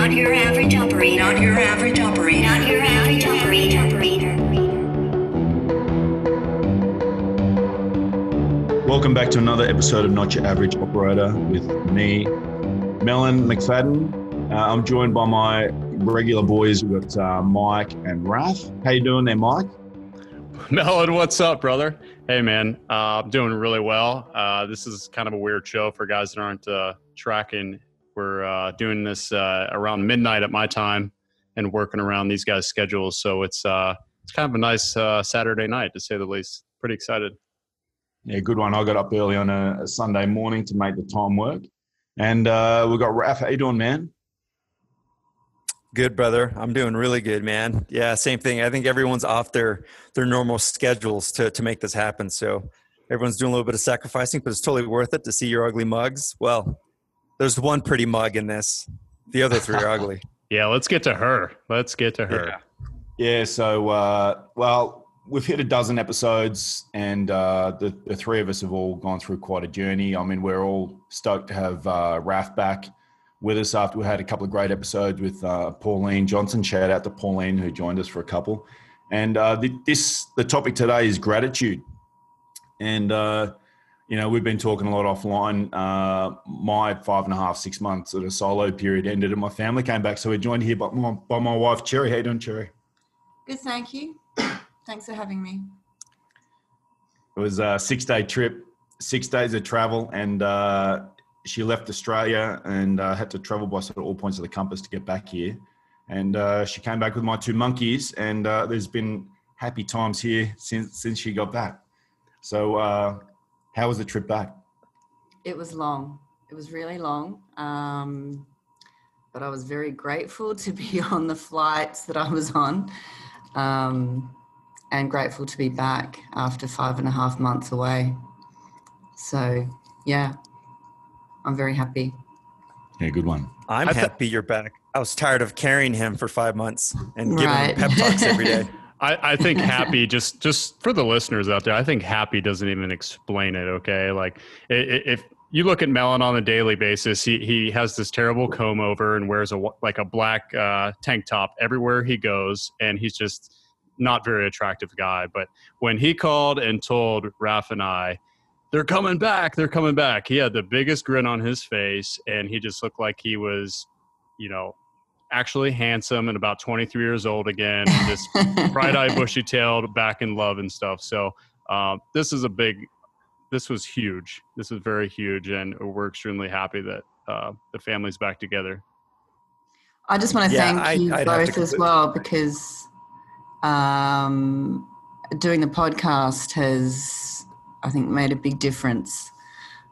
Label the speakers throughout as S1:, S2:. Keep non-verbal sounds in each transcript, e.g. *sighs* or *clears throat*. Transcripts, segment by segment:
S1: Not your average operator. Not your average operator. Not your average operator.
S2: Welcome back to another episode of Not Your Average Operator with me, Melon McFadden. Uh, I'm joined by my regular boys. We've got uh, Mike and Raph. How you doing there, Mike?
S3: Melon, what's up, brother? Hey, man, uh, I'm doing really well. Uh, this is kind of a weird show for guys that aren't uh, tracking. We're uh, doing this uh, around midnight at my time and working around these guys' schedules. So it's uh, it's kind of a nice Saturday night, to say the least. Pretty excited.
S2: Yeah, good one. I got up early on a, a Sunday morning to make the time work. And we've got Raph. How you doing, man?
S4: Good, brother. I'm doing really good, man. Yeah, same thing. I think everyone's off their their normal schedules to to make this happen. So everyone's doing a little bit of sacrificing, but it's totally worth it to see your ugly mugs. Well, there's one pretty mug in this. The other three are ugly. *laughs*
S3: Yeah, let's get to her. Let's get to her.
S2: Yeah. yeah so, uh, well, we've hit a dozen episodes, and uh, the the three of us have all gone through quite a journey. I mean, we're all stoked to have uh, Raph back with us after we had a couple of great episodes with uh, Pauline Johnson. Shout out to Pauline who joined us for a couple. And uh, the, this the topic today is gratitude. And uh, you know we've been talking a lot offline. Uh, my five and a half six months at a solo period ended, and my family came back. So we're joined here by my, by my wife Cherry. How you doing, Cherry?
S5: Good, thank you. Thanks for having me.
S2: It was a six day trip, six days of travel, and uh, she left Australia and uh, had to travel by sort of all points of the compass to get back here. And uh, she came back with my two monkeys, and uh, there's been happy times here since since she got back. So, uh, how was the trip back?
S5: It was long. It was really long, um, but I was very grateful to be *laughs* on the flights that I was on, um, and grateful to be back after five and a half months away. So, yeah, I'm very happy.
S2: Yeah, good one.
S4: I'm th- happy you're back. I was tired of carrying him for five months and giving right. him pep talks every day. *laughs*
S3: I, I think *laughs* happy just just for the listeners out there. I think happy doesn't even explain it. Okay, like if you look at Melon on a daily basis, he he has this terrible comb over and wears a like a black uh, tank top everywhere he goes, and he's just not very attractive guy. But when he called and told Raph and I they're coming back. They're coming back. He had the biggest grin on his face, and he just looked like he was, you know, actually handsome and about 23 years old again, just *laughs* bright eyed, bushy tailed, back in love and stuff. So, uh, this is a big, this was huge. This is very huge, and we're extremely happy that uh, the family's back together.
S5: I just want to yeah, thank I, you I'd both as well because um, doing the podcast has I think made a big difference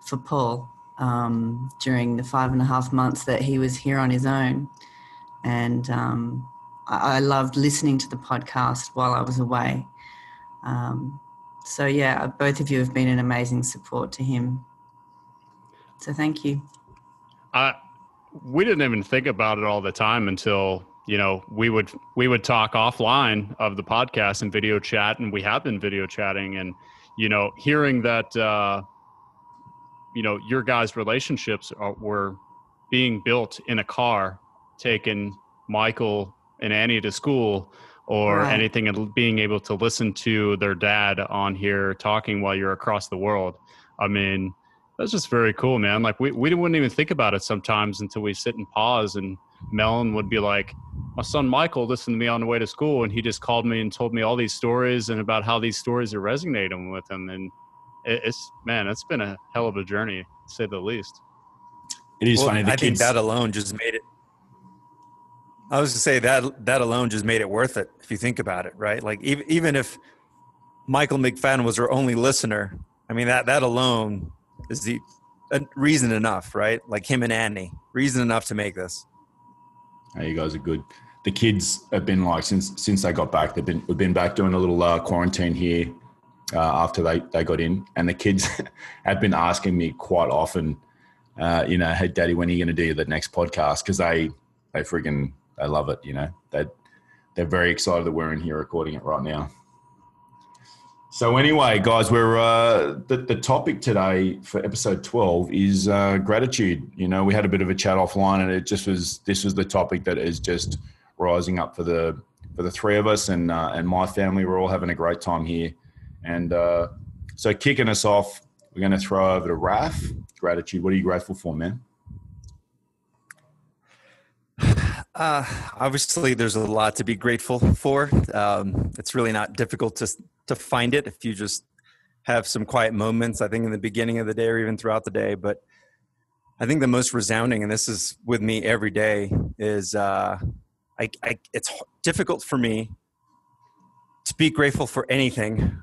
S5: for Paul um, during the five and a half months that he was here on his own. And um, I, loved listening to the podcast while I was away. Um, so, yeah, both of you have been an amazing support to him. So, thank you.
S3: Uh, we didn't even think about it all the time until you know we would we would talk offline of the podcast and video chat and we have been video chatting and you know, hearing that, uh, you know, your guys' relationships are, were being built in a car, taking Michael and Annie to school or right. anything and being able to listen to their dad on here talking while you're across the world. I mean, that's just very cool, man. Like we, we wouldn't even think about it sometimes until we sit and pause and Melon would be like, my son Michael listened to me on the way to school, and he just called me and told me all these stories and about how these stories are resonating with him. And it's man, it's been a hell of a journey, to say the least.
S2: It is well, funny.
S4: I kids- think that alone just made it. I was to say that that alone just made it worth it if you think about it, right? Like even even if Michael McFadden was our only listener, I mean that that alone is the reason enough, right? Like him and Annie, reason enough to make this.
S2: Hey, you guys are good. The kids have been like since since they got back. They've been we've been back doing a little uh, quarantine here uh, after they they got in, and the kids *laughs* have been asking me quite often. Uh, you know, hey, Daddy, when are you going to do the next podcast? Because they they freaking they love it. You know, they they're very excited that we're in here recording it right now. So anyway, guys, we're uh, the the topic today for episode twelve is uh, gratitude. You know, we had a bit of a chat offline, and it just was this was the topic that is just rising up for the for the three of us and uh, and my family. We're all having a great time here, and uh, so kicking us off, we're going to throw over to Raf. Gratitude. What are you grateful for, man?
S4: Uh, obviously, there's a lot to be grateful for. Um, it's really not difficult to to find it if you just have some quiet moments. I think in the beginning of the day or even throughout the day. But I think the most resounding, and this is with me every day, is uh, I, I, it's difficult for me to be grateful for anything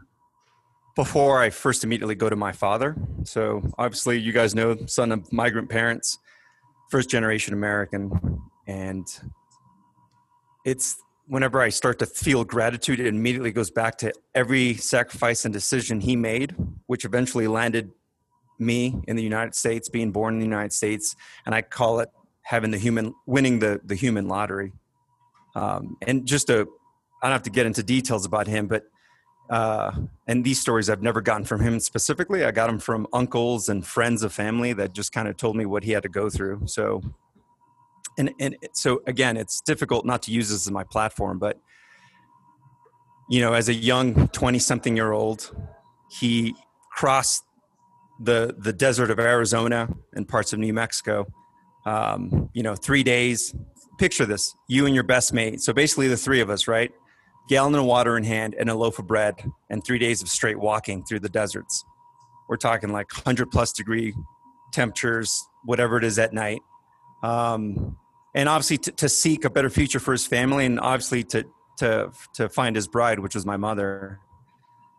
S4: before I first immediately go to my father. So obviously, you guys know, son of migrant parents, first generation American, and it's whenever I start to feel gratitude, it immediately goes back to every sacrifice and decision he made, which eventually landed me in the United States, being born in the United States, and I call it having the human winning the the human lottery. Um, and just a, I don't have to get into details about him, but uh, and these stories I've never gotten from him specifically. I got them from uncles and friends of family that just kind of told me what he had to go through. So and and so again it's difficult not to use this as my platform but you know as a young 20 something year old he crossed the the desert of arizona and parts of new mexico um, you know three days. Picture this you and your best mate so basically the three of us right? Gallon of water in hand and a loaf of bread and three days of straight walking through the deserts. We're talking like 100 plus degree temperatures whatever it is at night. Um, and obviously to, to seek a better future for his family, and obviously to to to find his bride, which was my mother.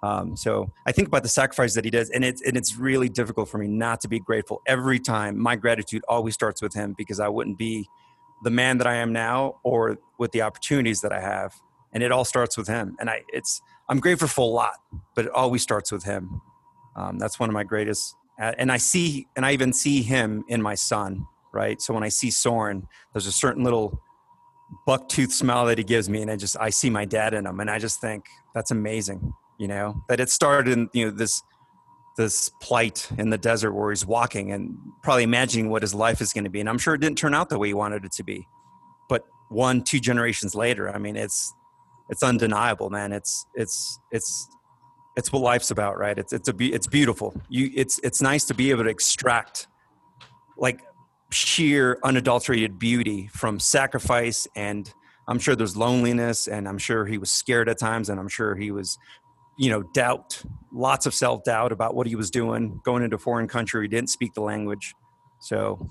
S4: Um, so I think about the sacrifice that he does, and it's and it's really difficult for me not to be grateful every time. My gratitude always starts with him because I wouldn't be the man that I am now, or with the opportunities that I have, and it all starts with him. And I, it's I'm grateful for a lot, but it always starts with him. Um, that's one of my greatest, and I see, and I even see him in my son right? So when I see Soren, there's a certain little buck tooth smile that he gives me, and I just I see my dad in him, and I just think that's amazing. You know that it started in you know this this plight in the desert where he's walking and probably imagining what his life is going to be, and I'm sure it didn't turn out the way he wanted it to be. But one, two generations later, I mean, it's it's undeniable, man. It's it's it's it's what life's about, right? It's it's a it's beautiful. You it's it's nice to be able to extract like sheer unadulterated beauty from sacrifice and i'm sure there's loneliness and i'm sure he was scared at times and i'm sure he was you know doubt lots of self-doubt about what he was doing going into a foreign country he didn't speak the language. So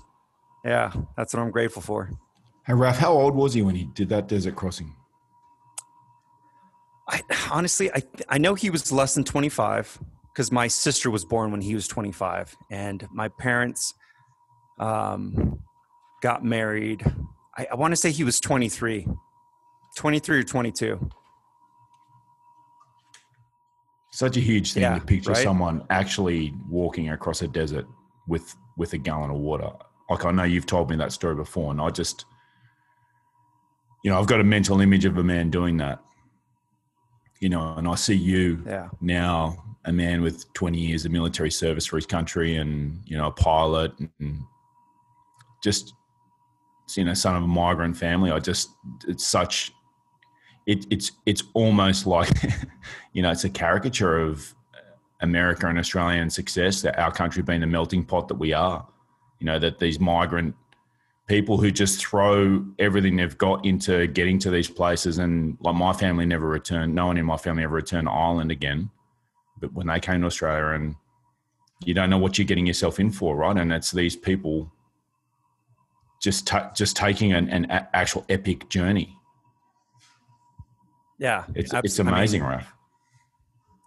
S4: yeah that's what i'm grateful for.
S2: Hey raf how old was he when he did that desert crossing?
S4: I, honestly I, I know he was less than 25 because my sister was born when he was 25 and my parents um, got married. I, I want to say he was 23, 23 or 22.
S2: Such a huge thing yeah, to picture right? someone actually walking across a desert with with a gallon of water. Like I know you've told me that story before, and I just, you know, I've got a mental image of a man doing that. You know, and I see you yeah. now, a man with 20 years of military service for his country, and you know, a pilot, and just you know son of a migrant family i just it's such it, it's it's almost like *laughs* you know it's a caricature of america and australian success that our country being the melting pot that we are. You know that these migrant people who just throw everything they've got into getting to these places and like my family never returned no one in my family ever returned to ireland again. But when they came to australia and you don't know what you're getting yourself in for right? And it's these people just t- just taking an, an a- actual epic journey.
S4: Yeah,
S2: it's it's amazing, I mean, Raf.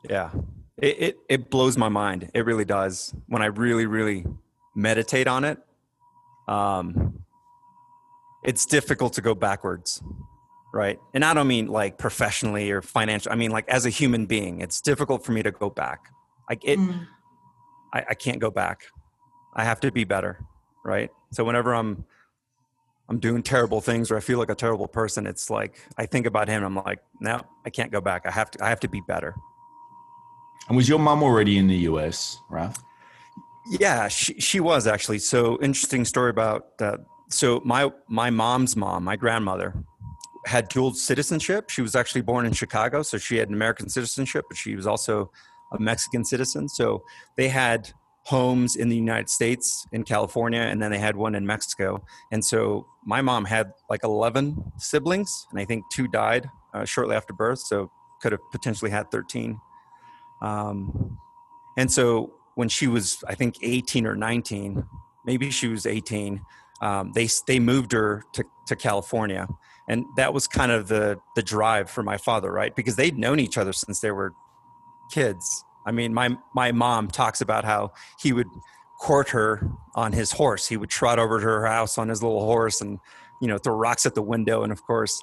S4: Yeah, it, it it blows my mind. It really does. When I really really meditate on it, um, it's difficult to go backwards, right? And I don't mean like professionally or financially. I mean like as a human being, it's difficult for me to go back. Like it, mm. I, I can't go back. I have to be better, right? So whenever I'm I'm doing terrible things or I feel like a terrible person, it's like I think about him. I'm like, no, I can't go back. I have to. I have to be better.
S2: And was your mom already in the US, Ralph?
S4: Yeah, she, she was actually. So interesting story about that. So my my mom's mom, my grandmother, had dual citizenship. She was actually born in Chicago, so she had an American citizenship, but she was also a Mexican citizen. So they had homes in the United States, in California, and then they had one in Mexico. And so my mom had like 11 siblings, and I think two died uh, shortly after birth, so could have potentially had 13. Um, and so when she was, I think, 18 or 19, maybe she was 18, um, they they moved her to, to California, and that was kind of the the drive for my father, right? Because they'd known each other since they were kids. I mean, my my mom talks about how he would court her on his horse. He would trot over to her house on his little horse and you know throw rocks at the window, and of course.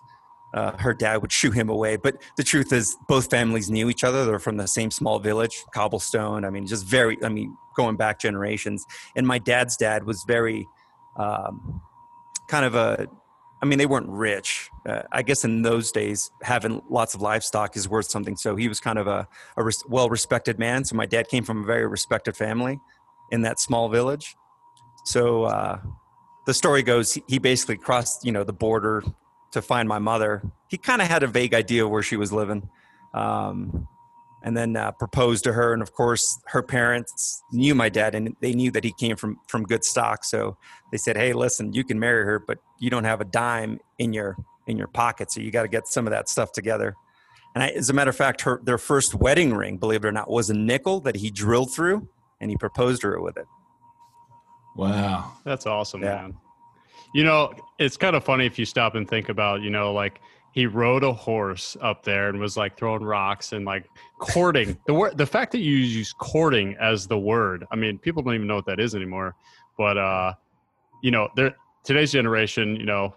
S4: Uh, her dad would shoo him away. But the truth is, both families knew each other. They're from the same small village, Cobblestone. I mean, just very, I mean, going back generations. And my dad's dad was very um, kind of a I mean, they weren't rich. Uh, I guess in those days, having lots of livestock is worth something. So he was kind of a, a res- well respected man. So my dad came from a very respected family in that small village. So uh, the story goes he, basically crossed, you know, the border to find my mother. He kind of had a vague idea where she was living. Um, and then uh, proposed to her. And of course, her parents knew my dad, and they knew that he came from from good stock. So they said, "Hey, listen, you can marry her, but you don't have a dime in your in your pocket, so you got to get some of that stuff together." And I, as a matter of fact, her their first wedding ring, believe it or not, was a nickel that he drilled through, and he proposed to her with it.
S2: Wow,
S3: that's awesome, yeah. man. You know, it's kind of funny if you stop and think about, you know, like he rode a horse up there and was like throwing rocks and like courting. The word the fact that you use courting as the word i mean people don't even know what that is anymore but uh you know there today's generation you know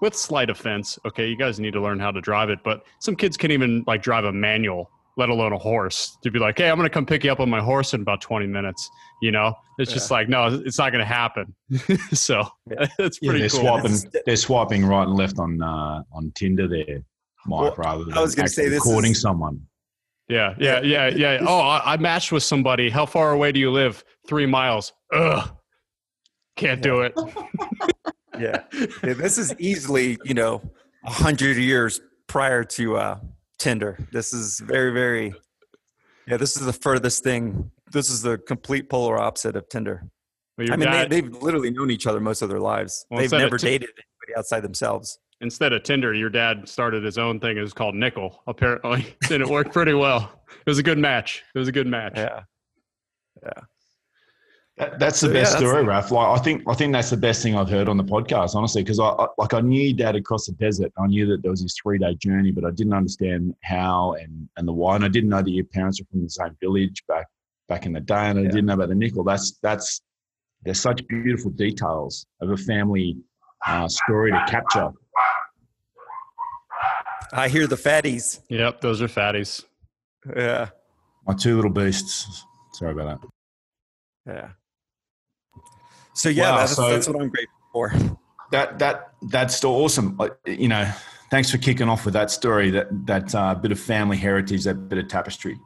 S3: with slight offense okay you guys need to learn how to drive it but some kids can't even like drive a manual let alone a horse to be like hey i'm gonna come pick you up on my horse in about 20 minutes you know? It's yeah. just like no it's not gonna happen. *laughs* So yeah. *laughs* it's pretty
S2: yeah, they're
S3: cool.
S2: swapping they're swapping right and left on uh on tinder there mike well, rather than i was gonna say this recording is, someone.
S3: Yeah yeah yeah yeah. *laughs* Oh I, I, matched with somebody. How far away do you live? Three miles. Ugh. Can't do it.
S4: Yeah. this is easily you know a hundred years prior to uh Tinder. This is very, very, yeah, this is the furthest thing. This is the complete polar opposite of Tinder. Well, I mean, they, have literally known each other most of their lives. Well, they've never t- dated anybody outside themselves.
S3: Instead of Tinder, your dad started his own thing. It was called Nickel, apparently. *laughs* and it worked pretty well. It was a good match. It was a good match.
S4: Yeah. Yeah.
S2: That, that's the so, best yeah, story, Raf. Like I think I think that's the best thing I've heard on the podcast, honestly, because I, I, like I knew Dad across the desert. I knew that there was this three day journey, but I didn't understand how and and the why, and I didn't know that your parents were from the same village back back in the day, and I yeah. didn't know about the nickel. That's that's there's such beautiful details of a family uh, story to capture.
S4: I hear the fatties.
S3: Yep, those are fatties.
S4: Yeah,
S2: my two little beasts. Sorry about that.
S4: Yeah. So yeah, wow, that's, so that's what I'm grateful for.
S2: That that that's still awesome. You know, thanks for kicking off with that story. That that uh, bit of family heritage, that bit of tapestry.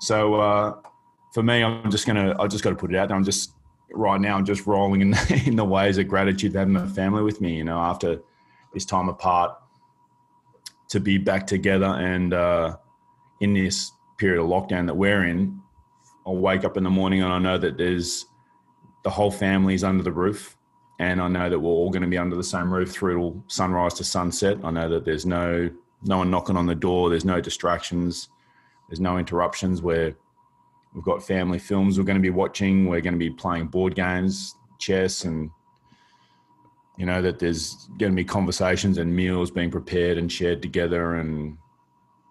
S2: So uh, for me, I'm just gonna I just got to put it out there. I'm just right now. I'm just rolling in the, *laughs* in the ways of gratitude having my family with me. You know, after this time apart, to be back together and uh, in this period of lockdown that we're in, I'll wake up in the morning and I know that there's the whole family is under the roof. And I know that we're all going to be under the same roof through sunrise to sunset. I know that there's no no one knocking on the door. There's no distractions. There's no interruptions. Where we've got family films we're going to be watching. We're going to be playing board games, chess, and you know that there's going to be conversations and meals being prepared and shared together. And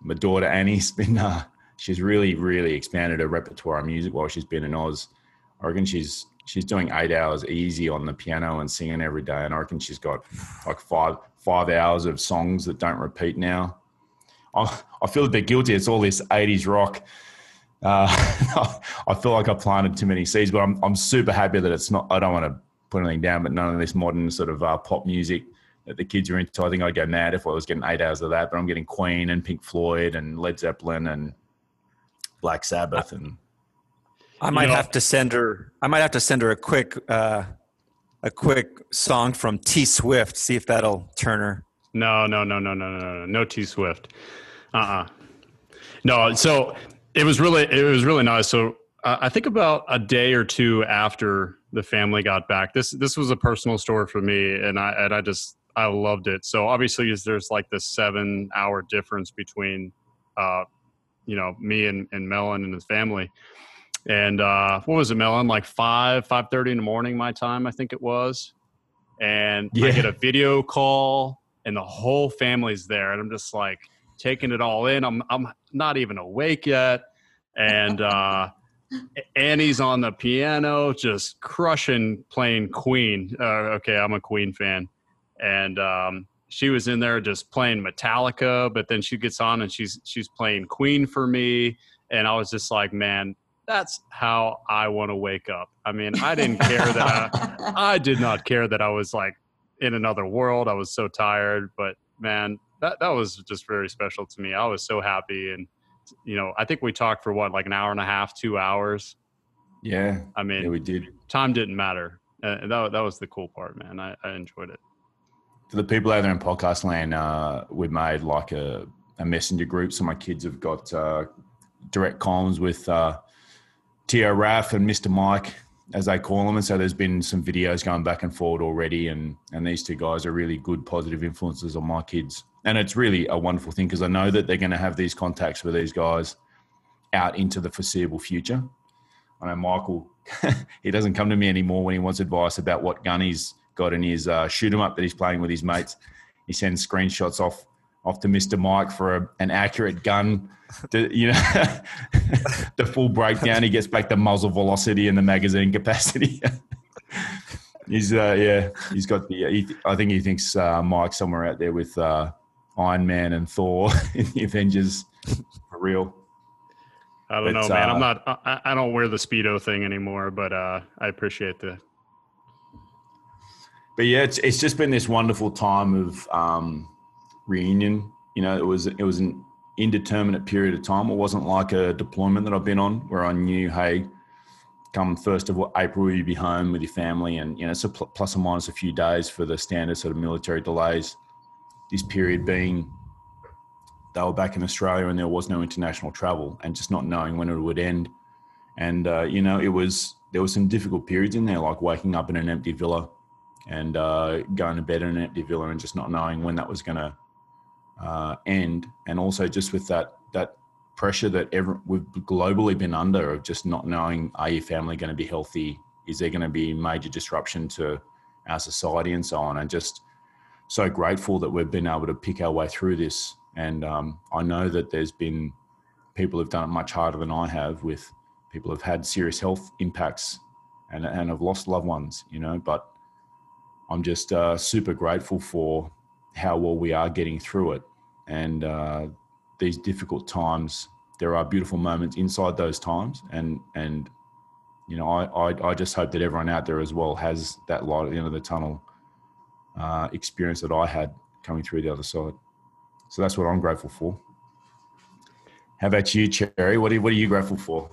S2: my daughter Annie's *laughs* been uh, she's really really expanded her repertoire of music while she's been in Oz. I reckon she's she's doing eight hours easy on the piano and singing every day. And I reckon she's got like five five hours of songs that don't repeat now. I, I feel a bit guilty. It's all this 80s rock. Uh, *laughs* I feel like I planted too many seeds, but I'm, I'm super happy that it's not, I don't want to put anything down, but none of this modern sort of uh, pop music that the kids are into. I think I'd go mad if I was getting eight hours of that, but I'm getting Queen and Pink Floyd and Led Zeppelin and Black Sabbath and.
S4: I might you know, have to send her. I might have to send her a quick, uh, a quick song from T Swift. See if that'll turn her.
S3: No, no, no, no, no, no, no, no T Swift. Uh, uh-uh. uh No. So it was really, it was really nice. So uh, I think about a day or two after the family got back. This this was a personal story for me, and I and I just I loved it. So obviously, there's like this seven hour difference between, uh, you know, me and and Melon and his family. And uh, what was it, Melon? Like five five thirty in the morning, my time, I think it was. And yeah. I get a video call, and the whole family's there, and I'm just like taking it all in. I'm I'm not even awake yet, and. uh Annie's on the piano, just crushing, playing Queen. Uh, okay, I'm a Queen fan, and um, she was in there just playing Metallica. But then she gets on and she's she's playing Queen for me, and I was just like, man, that's how I want to wake up. I mean, I didn't *laughs* care that I, I did not care that I was like in another world. I was so tired, but man, that that was just very special to me. I was so happy and you know, I think we talked for what, like an hour and a half, two hours.
S2: Yeah.
S3: I mean,
S2: yeah, we did.
S3: Time didn't matter. Uh, that, that was the cool part, man. I, I enjoyed it.
S2: For the people out there in podcast land, uh, we made like a, a messenger group. So my kids have got uh, direct comms with uh, Raff and Mr. Mike, as they call them. And so there's been some videos going back and forward already. And, and these two guys are really good, positive influences on my kids and it's really a wonderful thing because I know that they're going to have these contacts with these guys out into the foreseeable future. I know Michael, *laughs* he doesn't come to me anymore when he wants advice about what gun he's got in his uh, shoot 'em up that he's playing with his mates. He sends screenshots off off to Mr. Mike for a, an accurate gun. To, you know, *laughs* the full breakdown. He gets back the muzzle velocity and the magazine capacity. *laughs* he's uh, yeah, he's got the. He, I think he thinks uh, Mike somewhere out there with uh, Iron Man and Thor *laughs* in the Avengers for real.
S3: I don't but, know, man. Uh, I'm not. I, I, don't wear the speedo thing anymore, but uh, I appreciate the.
S2: But yeah, it's it's just been this wonderful time of um, reunion. You know, it was it was an indeterminate period of time. It wasn't like a deployment that I've been on where I knew, hey, come first of April, you'll be home with your family, and you know, it's a pl- plus or minus a few days for the standard sort of military delays this period being they were back in Australia and there was no international travel and just not knowing when it would end. And, uh, you know, it was, there were some difficult periods in there, like waking up in an empty villa and uh, going to bed in an empty villa and just not knowing when that was going to uh, end. And also just with that, that pressure that we've globally been under of just not knowing, are your family going to be healthy? Is there going to be major disruption to our society and so on? And just, so grateful that we've been able to pick our way through this. And um, I know that there's been people who've done it much harder than I have with people who've had serious health impacts and, and have lost loved ones, you know, but I'm just uh, super grateful for how well we are getting through it. And uh, these difficult times, there are beautiful moments inside those times. And, and you know, I, I, I just hope that everyone out there as well has that light at the end of the tunnel uh, experience that I had coming through the other side. So that's what I'm grateful for. How about you, Cherry? What are, what are you grateful for?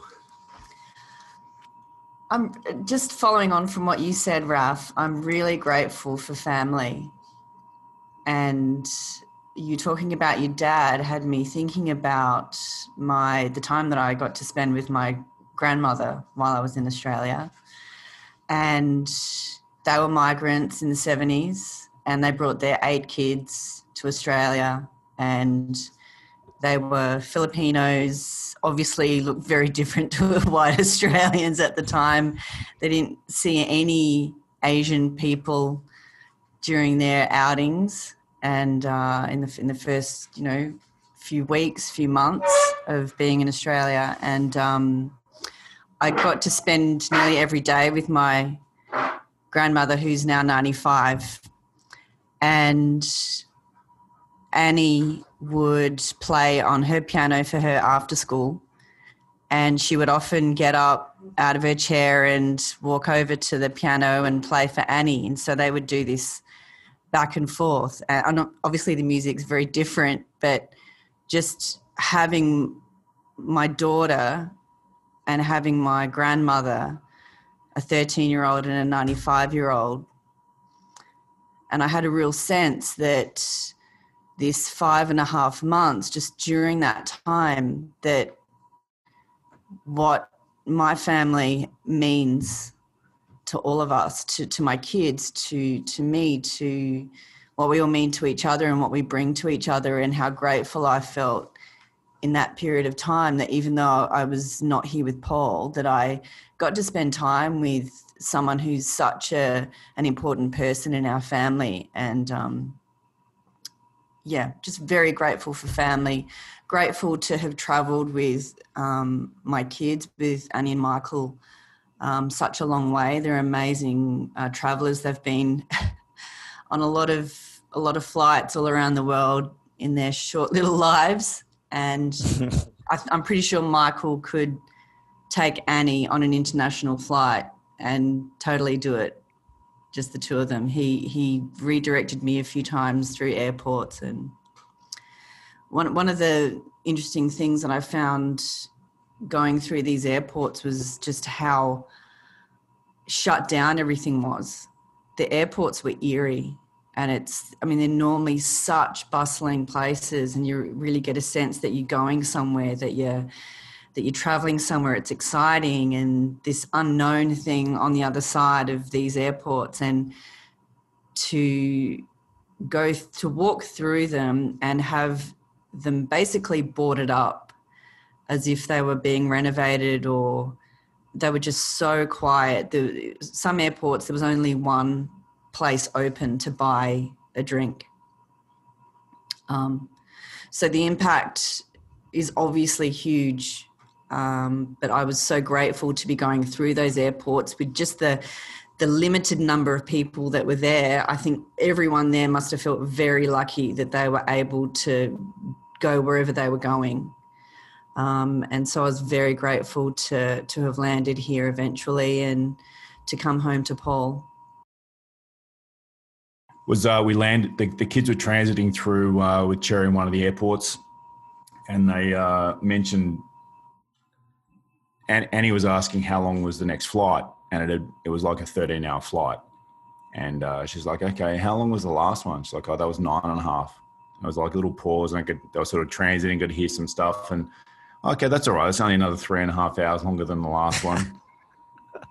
S5: I'm just following on from what you said, Raf. I'm really grateful for family. And you talking about your dad had me thinking about my the time that I got to spend with my grandmother while I was in Australia. And they were migrants in the 70s and they brought their eight kids to Australia and they were Filipinos, obviously looked very different *laughs* to white Australians at the time. They didn't see any Asian people during their outings and uh, in the in the first you know few weeks, few months of being in Australia, and um, I got to spend nearly every day with my grandmother who's now 95 and Annie would play on her piano for her after school. And she would often get up out of her chair and walk over to the piano and play for Annie. And so they would do this back and forth uh, and obviously the music's very different but just having my daughter and having my grandmother, a 13 year old and a 95 year old. And I had a real sense that this five and a half months, just during that time, that what my family means to all of us, to, to my kids, to, to me, to what we all mean to each other and what we bring to each other, and how grateful I felt in that period of time that even though I was not here with Paul, that I got to spend time with someone who's such a an important person in our family. And um, yeah just very grateful for family. Grateful to have traveled with um, my kids with annie and michael um, such a long way. They're amazing uh, travelers. They've been *laughs* on a lot of a lot of flights all around the world in their short *laughs* little lives. And *laughs* I, i'm pretty sure michael could take annie on an international flight and totally do it just the two of them. He he redirected me a few times through airports and one one of the interesting things that i found going through these airports was just how shut down everything was. The airports were eerie and it's i mean they're normally such bustling places and you really get a sense that you're going somewhere that you're that you're traveling somewhere, it's exciting, and this unknown thing on the other side of these airports, and to go to walk through them and have them basically boarded up as if they were being renovated or they were just so quiet. The, some airports, there was only one place open to buy a drink. Um, so the impact is obviously huge um, but I was so grateful to be going through those airports with just the the limited number of people that were there. I think everyone there must have felt very lucky that they were able to go wherever they were going. Um, and so I was very grateful to to have landed here eventually and to come home to Paul.
S2: Was uh, we landed? The, the kids were transiting through uh, with Cherry in one of the airports, and they uh, mentioned and Annie was asking how long was the next flight, and it had, it was like a 13 hour flight. And uh, she's like, okay, how long was the last one? She's like, oh, that was nine and a half. It was like a little pause, and I could, they were sort of transiting, to hear some stuff. And okay, that's all right. It's only another three and a half hours longer than the last one.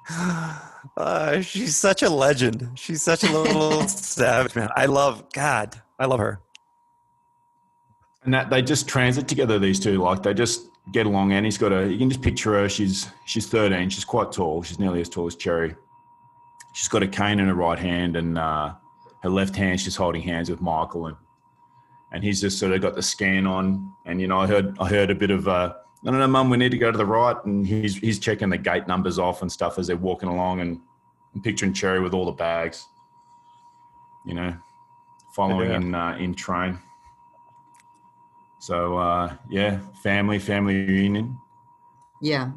S2: *laughs*
S4: uh, she's such a legend. She's such a little *laughs* savage, man. I love, God, I love her.
S2: And that they just transit together, these two. Like they just get along. And he's got a, you can just picture her. She's, she's 13. She's quite tall. She's nearly as tall as Cherry. She's got a cane in her right hand and uh, her left hand, she's holding hands with Michael. And, and he's just sort of got the scan on. And, you know, I heard, I heard a bit of, uh, I don't know, mum, we need to go to the right. And he's, he's checking the gate numbers off and stuff as they're walking along and I'm picturing Cherry with all the bags, you know, following yeah. in, uh, in train. So uh, yeah, family, family reunion.
S5: Yeah.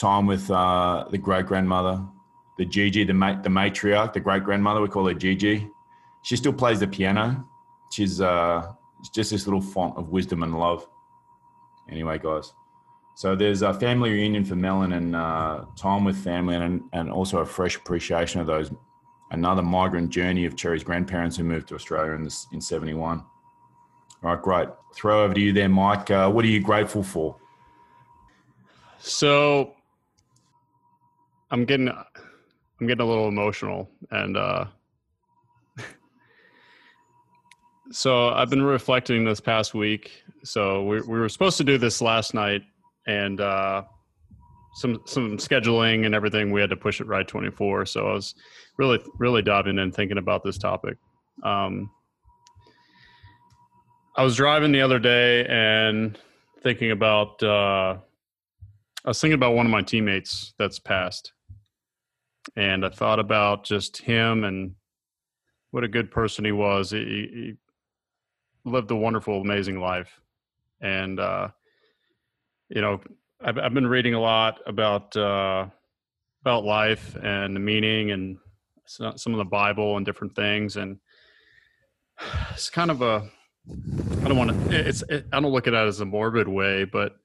S2: Time with uh, the great grandmother, the Gigi, the mate, the matriarch, the great grandmother. We call her Gigi. She still plays the piano. She's uh, just this little font of wisdom and love. Anyway, guys. So there's a family reunion for Melon and uh, time with family, and and also a fresh appreciation of those another migrant journey of Cherry's grandparents who moved to Australia in this in '71. All right, great. Throw over to you there, Mike. Uh, what are you grateful for?
S3: So, I'm getting, I'm getting a little emotional, and uh, so I've been reflecting this past week. So we, we were supposed to do this last night, and uh, some some scheduling and everything. We had to push it right 24. So I was really really diving in, thinking about this topic. Um, I was driving the other day and thinking about. Uh, I was thinking about one of my teammates that's passed, and I thought about just him and what a good person he was. He, he lived a wonderful, amazing life, and uh, you know, I've, I've, been reading a lot about uh, about life and the meaning and some of the Bible and different things, and *sighs* it's kind of a I don't want to. It's. It, I don't look at it as a morbid way, but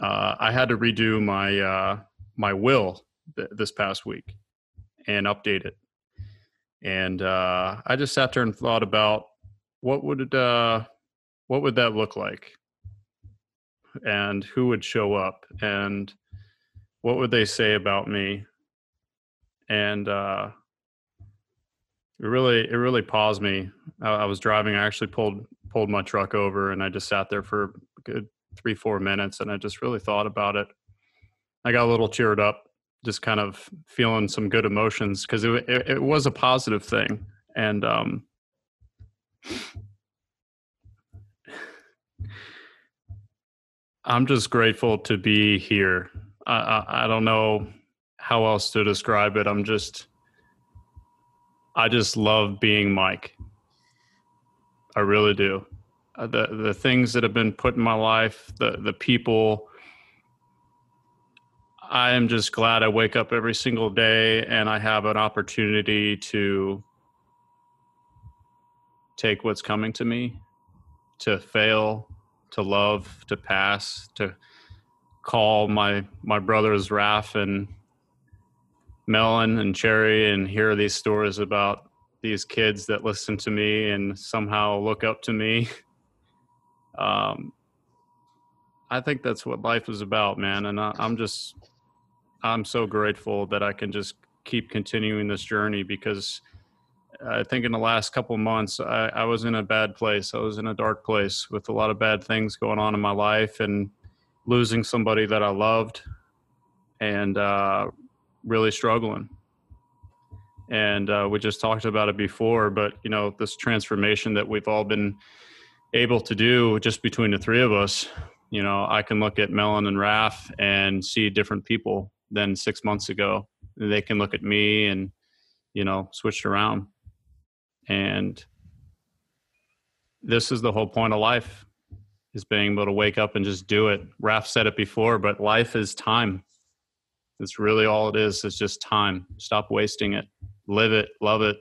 S3: uh, I had to redo my uh, my will th- this past week and update it. And uh, I just sat there and thought about what would uh, what would that look like, and who would show up, and what would they say about me, and uh, it really it really paused me. I, I was driving. I actually pulled pulled my truck over, and I just sat there for a good three four minutes, and I just really thought about it. I got a little cheered up, just kind of feeling some good emotions because it, it, it was a positive thing, and um, I'm just grateful to be here. I, I, I don't know how else to describe it. I'm just I just love being Mike. I really do. Uh, the the things that have been put in my life, the the people. I am just glad I wake up every single day and I have an opportunity to take what's coming to me, to fail, to love, to pass, to call my my brothers Raf and Melon and Cherry and hear these stories about these kids that listen to me and somehow look up to me. *laughs* Um, I think that's what life is about, man. And I, I'm just, I'm so grateful that I can just keep continuing this journey because I think in the last couple months, I, I was in a bad place. I was in a dark place with a lot of bad things going on in my life and losing somebody that I loved and uh, really struggling. And uh, we just talked about it before, but you know, this transformation that we've all been able to do just between the three of us, you know, I can look at Melon and Raf and see different people than six months ago. They can look at me and, you know, switched around. And this is the whole point of life is being able to wake up and just do it. Raf said it before, but life is time. It's really all it is. It's just time. Stop wasting it. Live it, love it,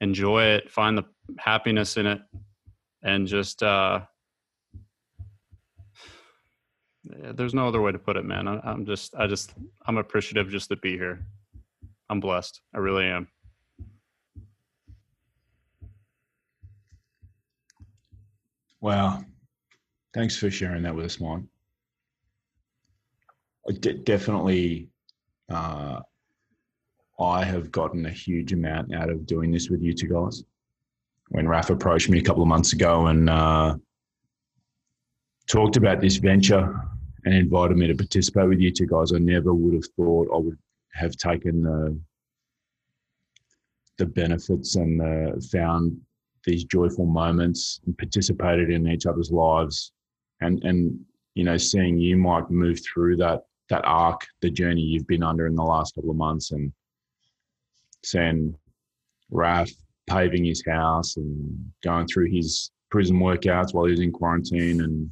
S3: enjoy it, find the happiness in it, and just uh, *sighs* there's no other way to put it, man. I, I'm just, I just, I'm appreciative just to be here. I'm blessed. I really am.
S2: Wow. Thanks for sharing that with us, Mike definitely, uh, I have gotten a huge amount out of doing this with you two guys. When Raf approached me a couple of months ago and uh, talked about this venture and invited me to participate with you two guys, I never would have thought I would have taken the the benefits and uh, found these joyful moments and participated in each other's lives and and you know seeing you mike move through that that arc, the journey you've been under in the last couple of months, and seeing Raf paving his house and going through his prison workouts while he was in quarantine, and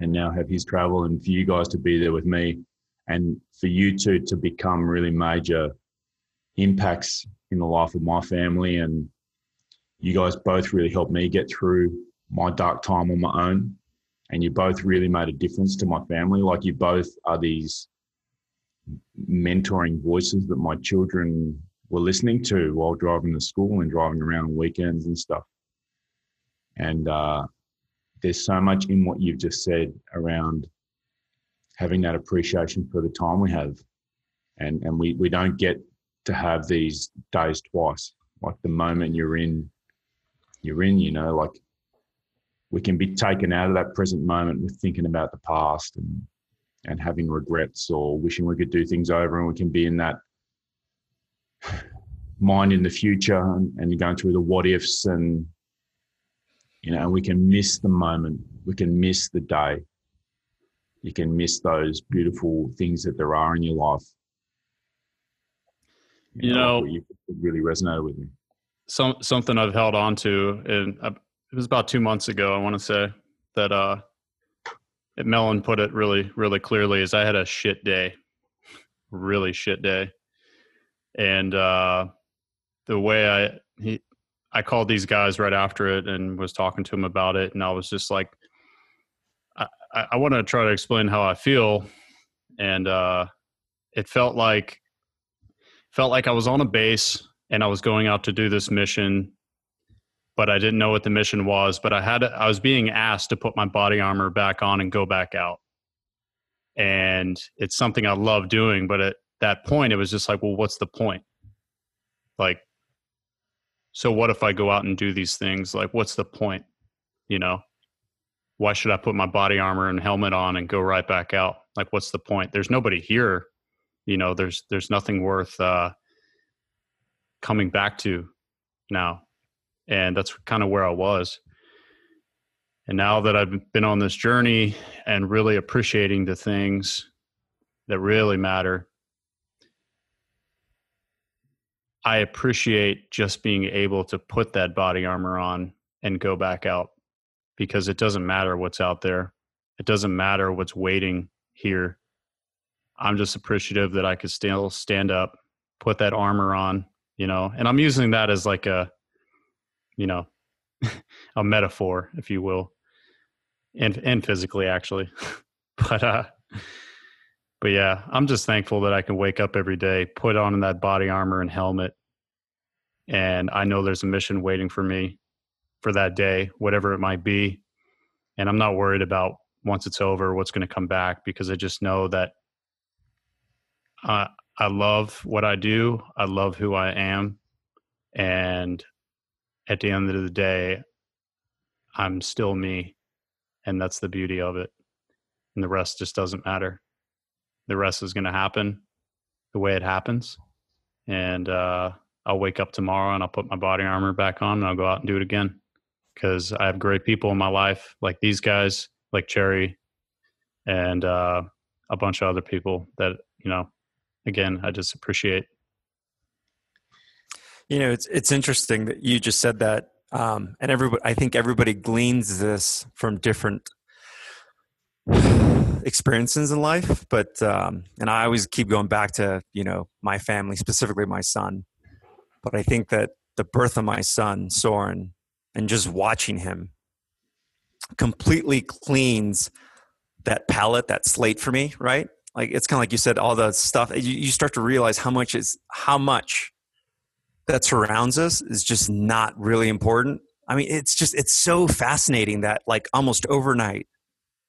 S2: and now have his travel, and for you guys to be there with me, and for you two to become really major impacts in the life of my family, and you guys both really helped me get through my dark time on my own and you both really made a difference to my family. Like you both are these mentoring voices that my children were listening to while driving to school and driving around on weekends and stuff. And uh, there's so much in what you've just said around having that appreciation for the time we have. And, and we, we don't get to have these days twice. Like the moment you're in, you're in, you know, like we can be taken out of that present moment with thinking about the past and and having regrets or wishing we could do things over and we can be in that *sighs* mind in the future and, and going through the what ifs and you know we can miss the moment. We can miss the day. You can miss those beautiful things that there are in your life.
S3: You, you know, know you
S2: really resonated with me
S3: some something i've held on to and it was about two months ago. I want to say that uh, Melon put it really, really clearly. Is I had a shit day, really shit day, and uh, the way I he I called these guys right after it and was talking to them about it, and I was just like, I, I want to try to explain how I feel, and uh, it felt like felt like I was on a base and I was going out to do this mission, but I didn't know what the mission was. But I had I was being asked to put my body armor back on and go back out, and it's something I love doing. But at that point, it was just like, well, what's the point? Like, so what if I go out and do these things? Like, what's the point? You know, why should I put my body armor and helmet on and go right back out? Like, what's the point? There's nobody here. You know, there's there's nothing worth uh, coming back to now, and that's kind of where I was. And now that I've been on this journey and really appreciating the things that really matter, I appreciate just being able to put that body armor on and go back out because it doesn't matter what's out there. It doesn't matter what's waiting here. I'm just appreciative that I could still stand up, put that armor on, you know, and I'm using that as like a, you know, *laughs* a metaphor, if you will, and and physically actually, *laughs* but uh, but yeah, I'm just thankful that I can wake up every day, put on that body armor and helmet, and I know there's a mission waiting for me for that day, whatever it might be. And I'm not worried about once it's over what's going to come back because I just know that uh, I love what I do. I love who I am. And at the end of the day, I'm still me. And that's the beauty of it. And the rest just doesn't matter the rest is going to happen the way it happens. And uh, I'll wake up tomorrow and I'll put my body armor back on and I'll go out and do it again because I have great people in my life, like these guys, like Cherry, and uh, a bunch of other people that you know. Again, I just appreciate.
S4: You know, it's it's interesting that you just said that, um, and everybody. I think everybody gleans this from different *sighs* experiences in life, but um, and I always keep going back to you know my family, specifically my son. But I think that the birth of my son Soren and just watching him completely cleans that palette, that slate for me, right? Like it's kind of like you said, all the stuff you, you start to realize how much is how much that surrounds us is just not really important. I mean, it's just it's so fascinating that like almost overnight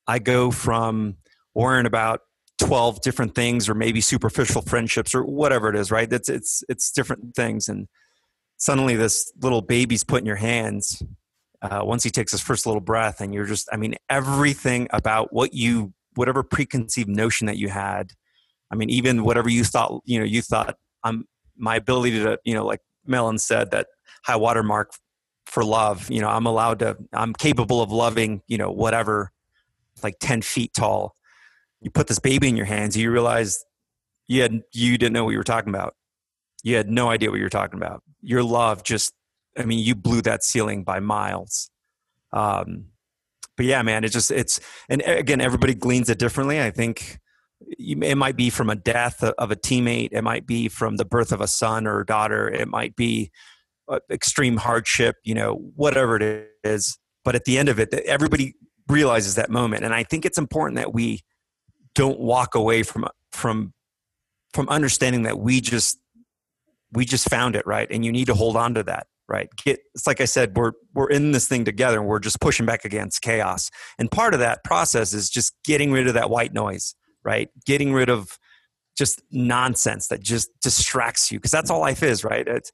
S4: I go from worrying about 12 different things or maybe superficial friendships or whatever it is, right? It's it's it's different things and suddenly this little baby's put in your hands uh, once he takes his first little breath and you're just i mean everything about what you whatever preconceived notion that you had. I mean even whatever you thought you know you thought i'm um, my ability to you know like Melon said that high watermark for love you know i'm allowed to i'm capable of loving you know whatever like 10 feet tall. You put this baby in your hands you realize you had you didn't know what you were talking about. You had no idea what you were talking about. Your love just i mean you blew that ceiling by miles. Um but yeah man it just it's and again everybody gleans it differently. I think it might be from a death of a teammate. It might be from the birth of a son or a daughter. It might be uh, extreme hardship you know whatever it is. But at the end of it everybody realizes that moment. And i think it's important that we don't walk away from from from understanding that we just we just found it right? And you need to hold on to that right? Get it's like i said we're we're in this thing together and we're just pushing back against chaos. And part of that process is just getting rid of that white noise right? Getting rid of just nonsense that just distracts you because that's all life is right? It's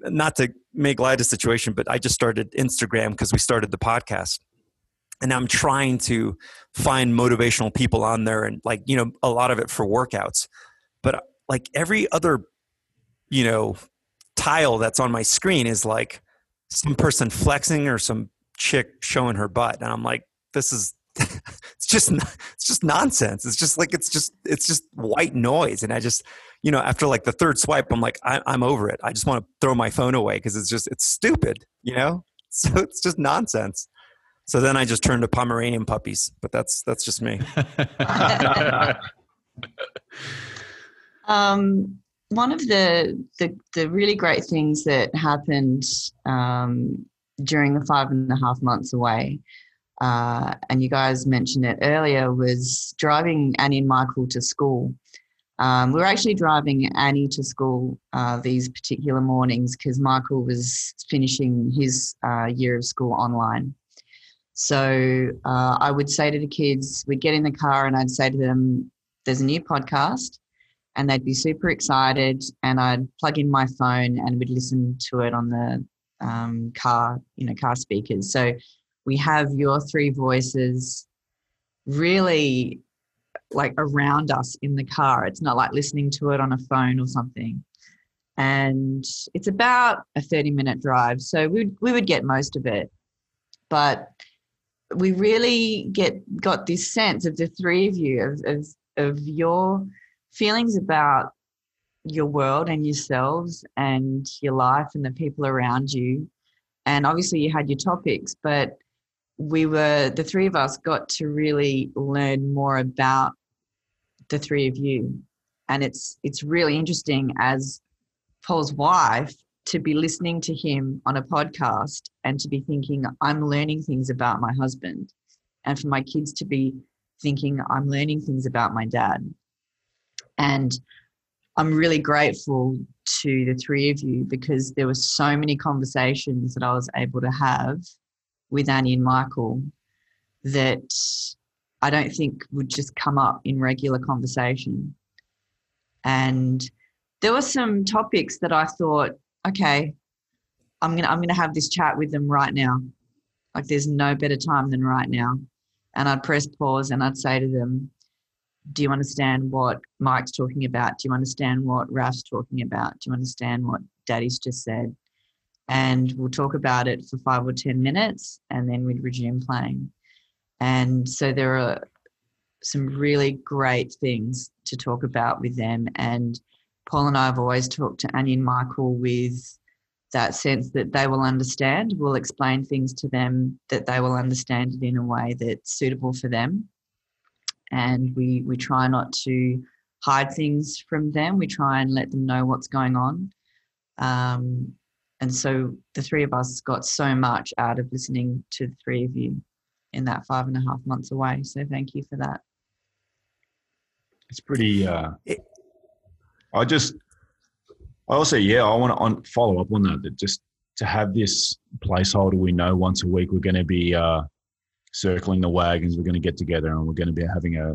S4: not to make light of the situation but i just started instagram because we started the podcast. And i'm trying to find motivational people on there and like you know a lot of it for workouts. But like every other you know tile that's on my screen is like some person flexing or some chick showing her butt and i'm like this is *laughs* it's just it's just nonsense. It's just like it's just it's just white noise. And i just you know after like the third swipe i'm like I, i'm over it. I just want to throw my phone away because it's just it's stupid you know? *laughs* So it's just nonsense. So then i just turned to pomeranian puppies but that's that's just me. *laughs*
S5: Um one of the, the, the really great things that happened um, during the five and a half months away, uh, and you guys mentioned it earlier, was driving Annie and Michael to school. Um, we were actually driving Annie to school uh, these particular mornings because Michael was finishing his uh, year of school online. So uh, I would say to the kids, we'd get in the car and I'd say to them, there's a new podcast and they'd be super excited and I'd plug in my phone and we'd listen to it on the um, car, you know, car speakers. So we have your three voices really like around us in the car. It's not like listening to it on a phone or something. And it's about a 30 minute drive. So we, we would get most of it. But we really get got this sense of the three of you of, of, of your feelings about your world and yourselves and your life and the people around you. And obviously, you had your topics, but we were the three of us got to really learn more about the three of you. And it's it's really interesting as Paul's wife to be listening to him on a podcast and to be thinking, I'm learning things about my husband. And for my kids to be thinking, I'm learning things about my dad. And I'm really grateful to the three of you because there were so many conversations that I was able to have with Annie and Michael that I don't think would just come up in regular conversation. And there were some topics that I thought, okay, I'm gonna I'm gonna have this chat with them right now. Like there's no better time than right now. And I'd press pause and I'd say to them, do you understand what Mike's talking about? Do you understand what Raf's talking about? Do you understand what Daddy's just said? And we'll talk about it for five or 10 minutes and then we'd resume playing. And so there are some really great things to talk about with them. And Paul and I have always talked to Annie and Michael with that sense that they will understand. We'll explain things to them that they will understand it in a way that's suitable for them and we we try not to hide things from them. We try and let them know what's going on. Um, and so the three of us got so much out of listening to the three of you in that five and a half months away. So thank you for that.
S2: It's pretty. Uh, I just, I also, yeah, I want to follow up on that. That just to have this placeholder, we know once a week we're going to be uh, circling the wagons. We're going to get together and we're going to be having a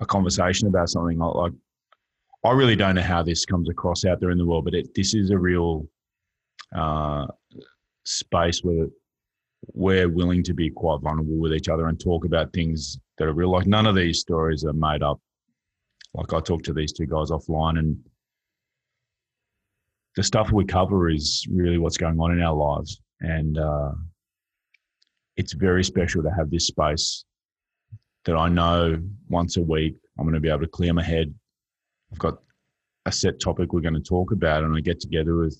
S2: a conversation about something like, I really don't know how this comes across out there in the world, but it, this is a real uh, space where we're willing to be quite vulnerable with each other and talk about things that are real. Like none of these stories are made up. Like I talked to these two guys offline, and the stuff we cover is really what's going on in our lives, and uh, it's very special to have this space that I know once a week I'm going to be able to clear my head. I've got a set topic we're going to talk about, and I get together with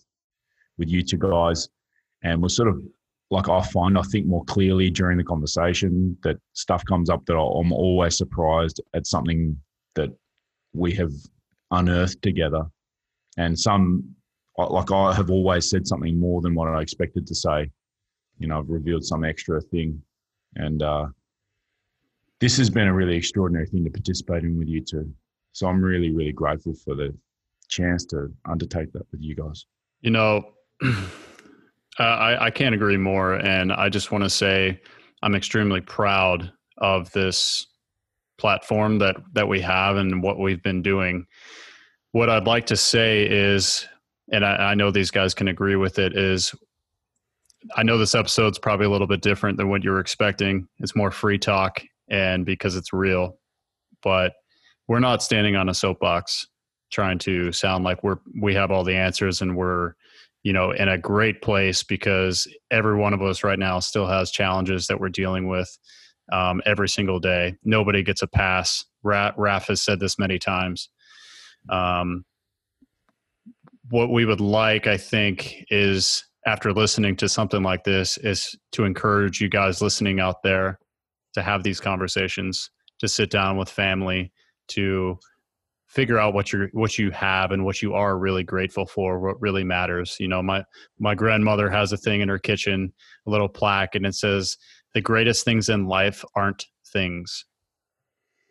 S2: with you two guys, and we're sort of like I find I think more clearly during the conversation that stuff comes up that I'm always surprised at something that we have unearthed together, and some like I have always said something more than what I expected to say, you know, I've revealed some extra thing. And uh, this has been a really extraordinary thing to participate in with you two. So I'm really, really grateful for the chance to undertake that with you guys.
S3: You know, *clears throat* uh, I, I can't agree more. And I just want to say I'm extremely proud of this platform that, that we have and what we've been doing. What I'd like to say is, and I, I know these guys can agree with it, is I know this episode's probably a little bit different than what you were expecting. It's more free talk and because it's real, but we're not standing on a soapbox trying to sound like we're we have all the answers and we're you know in a great place because every one of us right now still has challenges that we're dealing with um, every single day. Nobody gets a pass. Raf has said this many times. Um, what we would like, I think, is after listening to something like this is to encourage you guys listening out there to have these conversations, to sit down with family, to figure out what you what you have and what you are really grateful for what really matters. You know my my grandmother has a thing in her kitchen a little plaque and it says the greatest things in life aren't things.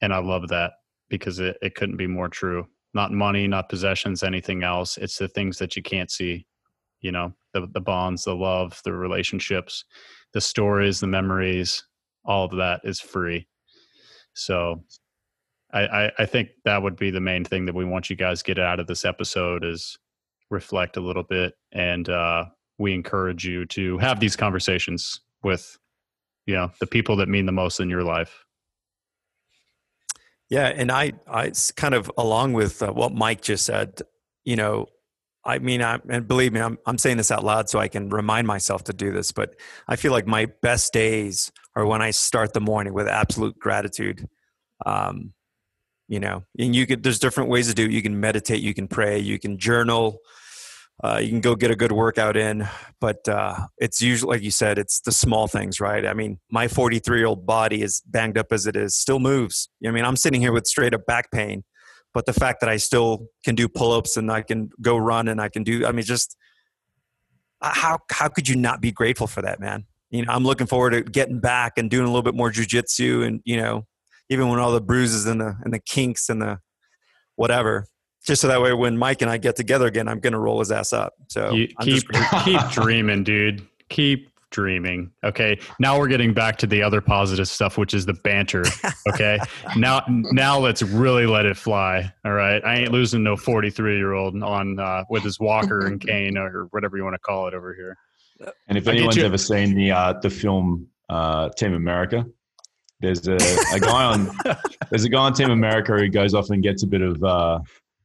S3: And i love that because it, it couldn't be more true. Not money not possessions anything else. It's the things that you can't see you know the, the bonds the love the relationships the stories the memories all of that is free. So I, I, think that would be the main thing that we want you guys get out of this episode is reflect a little bit and uh, we encourage you to have these conversations with you know the people that mean the most in your life.
S4: Yeah and i i kind of along with uh, what mike just said you know i mean i and believe me I'm, I'm saying this out loud so i can remind myself to do this but i feel like my best days are when i start the morning with absolute gratitude. Um, you know and you could there's different ways to do it. You can meditate you can pray you can journal uh, you can go get a good workout in but uh, it's usually like you said it's the small things right? I mean my 43 year old body is banged up as it is still moves. I mean? I'm sitting here with straight up back pain but the fact that i still can do pull-ups and i can go run and i can do i mean just uh, how how could you not be grateful for that man you know i'm looking forward to getting back and doing a little bit more jujitsu and you know even when all the bruises and the and the kinks and the whatever. Just so that way, when Mike and I get together again, I'm going to roll his ass up. So
S3: you, keep keep *laughs* dreaming, dude. Keep dreaming. Okay. Now we're getting back to the other positive stuff, which is the banter. Okay. *laughs* now now let's really let it fly. All right. I ain't losing no 43 year old on uh, with his walker and cane or whatever you want to call it over here.
S2: And if anyone's ever seen the uh, the film uh, Team America, there's a, a guy on *laughs* there's a guy on Team America who goes off and gets a bit of uh,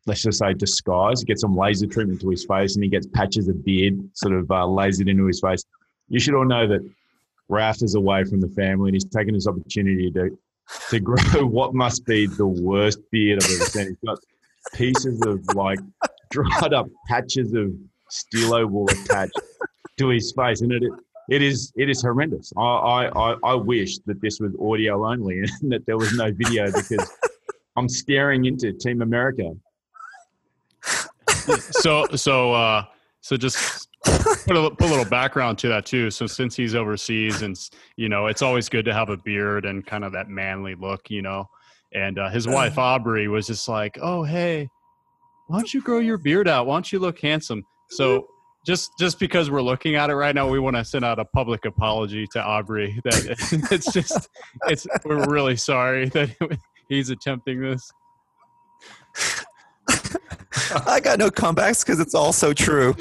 S2: let's just say disguise, gets some laser treatment to his face, and he gets patches of beard sort of uh, lasered into his face. You should all know that Raf is away from the family, and he's taken this opportunity to to grow *laughs* what must be the worst beard I've ever seen. He's got pieces of like dried up patches of stilo wool attached to his face, and it it is it is horrendous. I, I, I wish that this was audio only *laughs* and that there was no video because I'm staring into Team America.
S3: So so uh, so just put a, put a little background to that too. So since he's overseas and you know it's always good to have a beard and kind of that manly look, you know. And uh, his wife Aubrey was just like, "Oh hey, why don't you grow your beard out? Why don't you look handsome?" So just just because we're looking at it right now, we want to send out a public apology to Aubrey. That *laughs* it's just it's we're really sorry that *laughs* he's attempting this.
S4: I got no comebacks because it's all so true.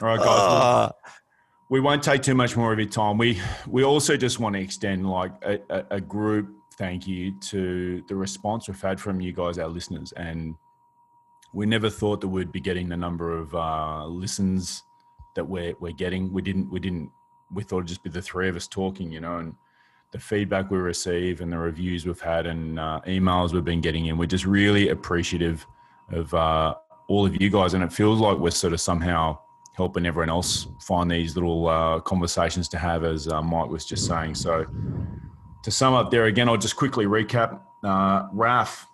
S2: all right, guys. Uh, we won't take too much more of your time. We we also just want to extend like a, a, a group thank you to the response we've had from you guys, our listeners, and we never thought that we'd be getting the number of uh, listens that we're we're getting. We didn't we didn't we thought it'd just be the three of us talking, you know, and the feedback we receive and the reviews we've had and uh, emails we've been getting in. We're just really appreciative of uh, all of you guys, and it feels like we're sort of somehow helping everyone else find these little uh, conversations to have, as uh, Mike was just saying. So to sum up there again, I'll just quickly recap. Uh, Raf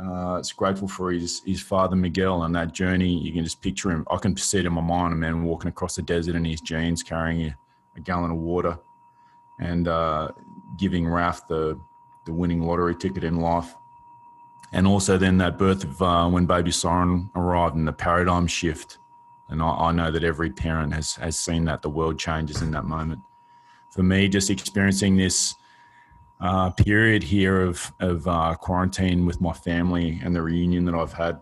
S2: uh, it's grateful for his his father Miguel and that journey. You can just picture him. I can see it in my mind. A man walking across the desert in his jeans, carrying a, a gallon of water, and giving Raf the the winning lottery ticket in life. And also then that birth of uh, when baby Soren arrived and the paradigm shift. And I, I know that every parent has has seen that the world changes in that moment. For me, just experiencing this uh, period here of of uh, quarantine with my family and the reunion that I've had.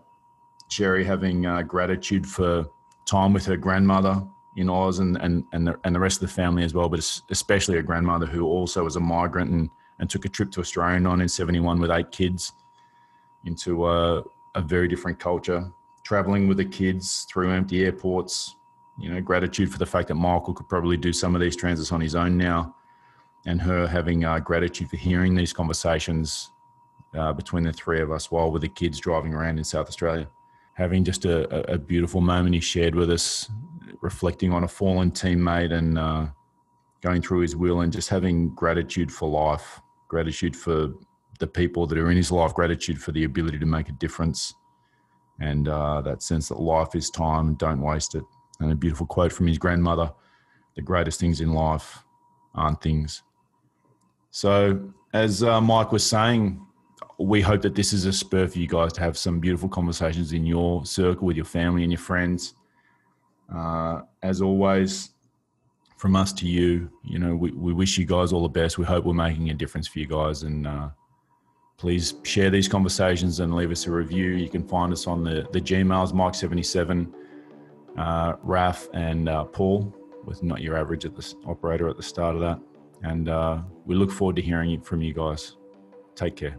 S2: Cherry having uh, gratitude for time with her grandmother in Oz and and and the, and the rest of the family as well, but especially a grandmother who also was a migrant and and took a trip to Australia in 1971 with eight kids into a, a very different culture, traveling with the kids through empty airports. You know, gratitude for the fact that Michael could probably do some of these transits on his own now and her having uh, gratitude for hearing these conversations uh, between the three of us while with the kids driving around in South Australia. Having just a, a beautiful moment he shared with us, reflecting on a fallen teammate and uh, going through his will and just having gratitude for life, gratitude for the people that are in his life, gratitude for the ability to make a difference, and uh, that sense that life is time, don't waste it. And a beautiful quote from his grandmother the greatest things in life aren't things. So, as uh, Mike was saying, we hope that this is a spur for you guys to have some beautiful conversations in your circle with your family and your friends. Uh, as always, from us to you, you know, we, we wish you guys all the best. We hope we're making a difference for you guys. And uh, please share these conversations and leave us a review. You can find us on the, the Gmails, Mike77, uh, Raf, and uh, Paul, with Not Your Average at the operator at the start of that. And uh, we look forward to hearing from you guys. Take care.